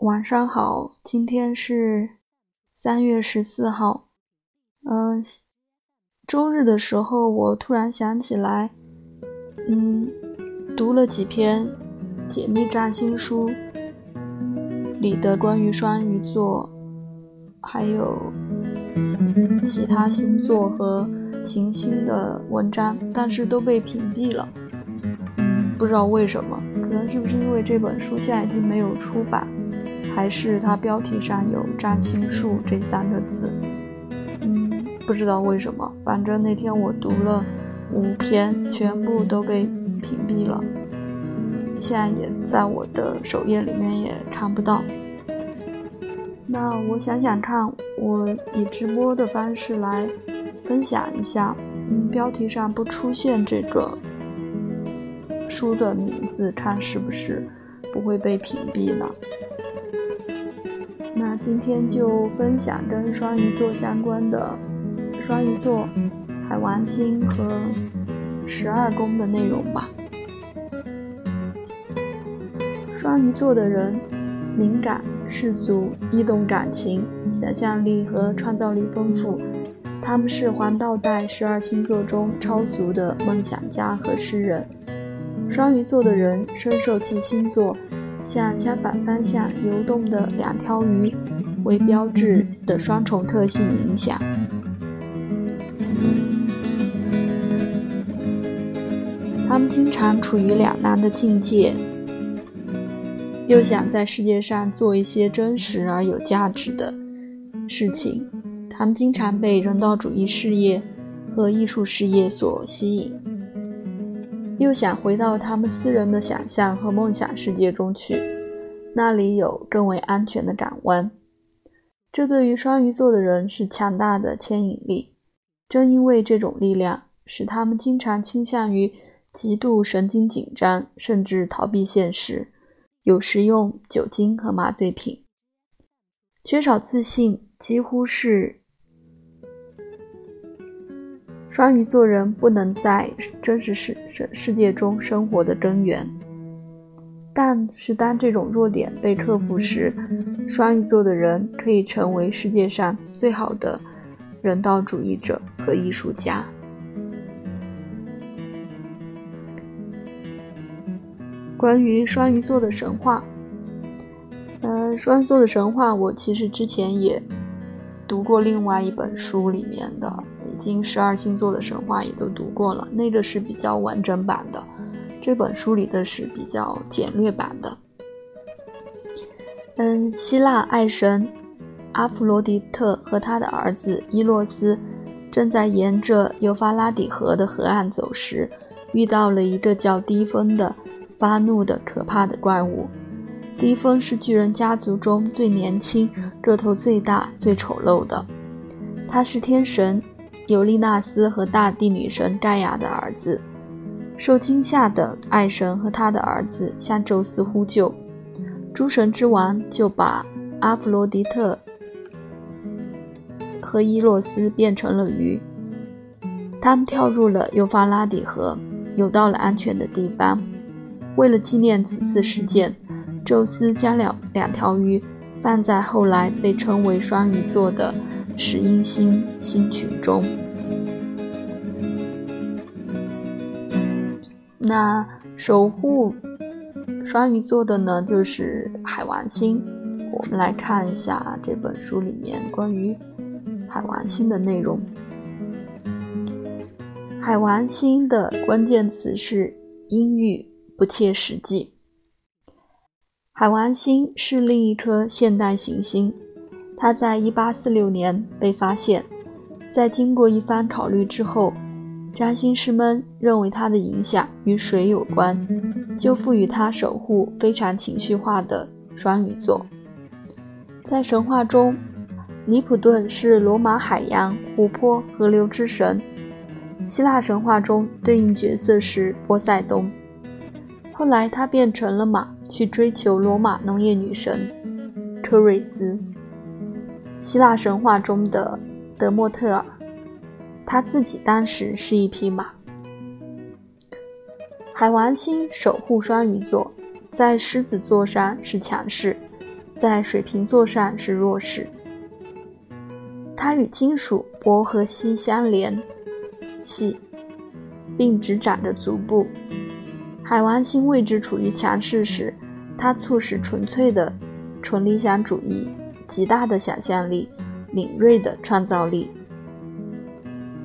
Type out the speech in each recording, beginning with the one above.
晚上好，今天是三月十四号。嗯，周日的时候，我突然想起来，嗯，读了几篇解密占星书里的关于双鱼座，还有其他星座和行星的文章，但是都被屏蔽了。不知道为什么，可能是不是因为这本书现在已经没有出版。还是它标题上有“占星术”这三个字，嗯，不知道为什么，反正那天我读了五篇，全部都被屏蔽了，现在也在我的首页里面也看不到。那我想想看，我以直播的方式来分享一下，嗯，标题上不出现这个书的名字，看是不是不会被屏蔽呢？今天就分享跟双鱼座相关的双鱼座、海王星和十二宫的内容吧。双鱼座的人敏感、世俗、易动感情、想象力和创造力丰富，他们是黄道带十二星座中超俗的梦想家和诗人。双鱼座的人深受其星座。向相反方向游动的两条鱼为标志的双重特性影响，他们经常处于两难的境界，又想在世界上做一些真实而有价值的事情。他们经常被人道主义事业和艺术事业所吸引。又想回到他们私人的想象和梦想世界中去，那里有更为安全的港湾。这对于双鱼座的人是强大的牵引力。正因为这种力量，使他们经常倾向于极度神经紧张，甚至逃避现实，有时用酒精和麻醉品。缺少自信，几乎是。双鱼座人不能在真实世世世界中生活的根源，但是当这种弱点被克服时，双鱼座的人可以成为世界上最好的人道主义者和艺术家。关于双鱼座的神话，呃，双鱼座的神话，我其实之前也读过另外一本书里面的。经十二星座的神话也都读过了，那个是比较完整版的，这本书里的是比较简略版的。嗯，希腊爱神阿弗罗狄特和他的儿子伊洛斯正在沿着幼发拉底河的河岸走时，遇到了一个叫低风的发怒的可怕的怪物。低风是巨人家族中最年轻、个头最大、最丑陋的，他是天神。尤利纳斯和大地女神盖亚的儿子，受惊吓的爱神和他的儿子向宙斯呼救，诸神之王就把阿弗罗狄特和伊洛斯变成了鱼，他们跳入了幼发拉底河，游到了安全的地方。为了纪念此次事件，宙斯将两两条鱼放在后来被称为双鱼座的。石英星星群中，那守护双鱼座的呢，就是海王星。我们来看一下这本书里面关于海王星的内容。海王星的关键词是阴郁、不切实际。海王星是另一颗现代行星。他在1846年被发现，在经过一番考虑之后，占星师们认为它的影响与水有关，就赋予它守护非常情绪化的双鱼座。在神话中，尼普顿是罗马海洋、湖泊、河流之神；希腊神话中对应角色是波塞冬。后来他变成了马，去追求罗马农业女神科瑞斯。希腊神话中的德莫特尔，他自己当时是一匹马。海王星守护双鱼座，在狮子座上是强势，在水瓶座上是弱势。它与金属铂和锡相连系，并只长着足部。海王星位置处于强势时，它促使纯粹的纯理想主义、极大的想象力、敏锐的创造力。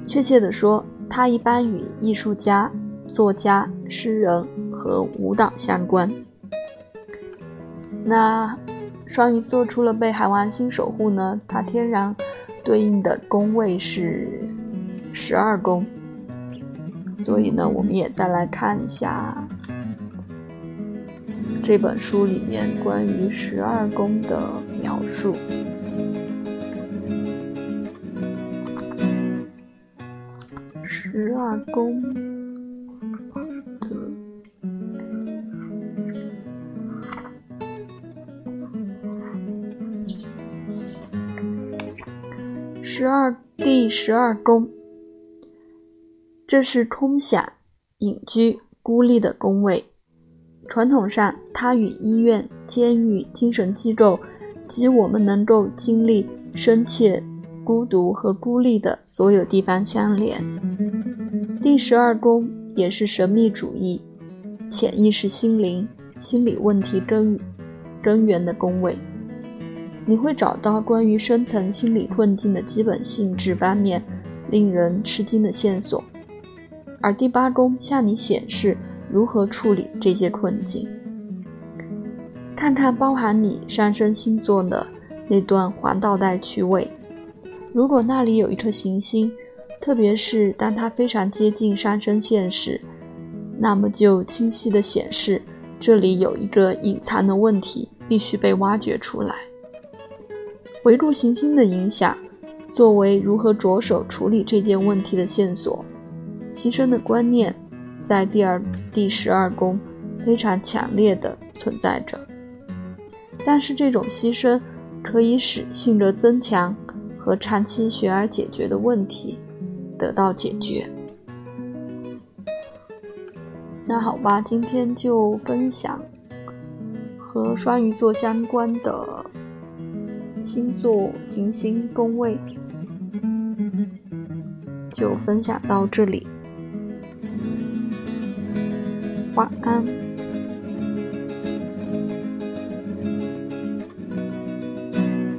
确切地说，它一般与艺术家、作家、诗人和舞蹈相关。那双鱼座除了被海王星守护呢，它天然对应的宫位是十二宫。所以呢，我们也再来看一下这本书里面关于十二宫的描述。十二宫的十二第十二宫，这是空想、隐居、孤立的宫位。传统上，它与医院、监狱、精神机构及我们能够经历深切。孤独和孤立的所有地方相连。第十二宫也是神秘主义、潜意识、心灵、心理问题根根源的宫位。你会找到关于深层心理困境的基本性质方面令人吃惊的线索，而第八宫向你显示如何处理这些困境。看看包含你上升星座的那段黄道带区位。如果那里有一颗行星，特别是当它非常接近上升线时，那么就清晰地显示这里有一个隐藏的问题必须被挖掘出来。围住行星的影响，作为如何着手处理这件问题的线索，牺牲的观念在第二、第十二宫非常强烈地存在着。但是这种牺牲可以使性格增强。和长期学而解决的问题得到解决。那好吧，今天就分享和双鱼座相关的星座、行星、宫位，就分享到这里。晚安。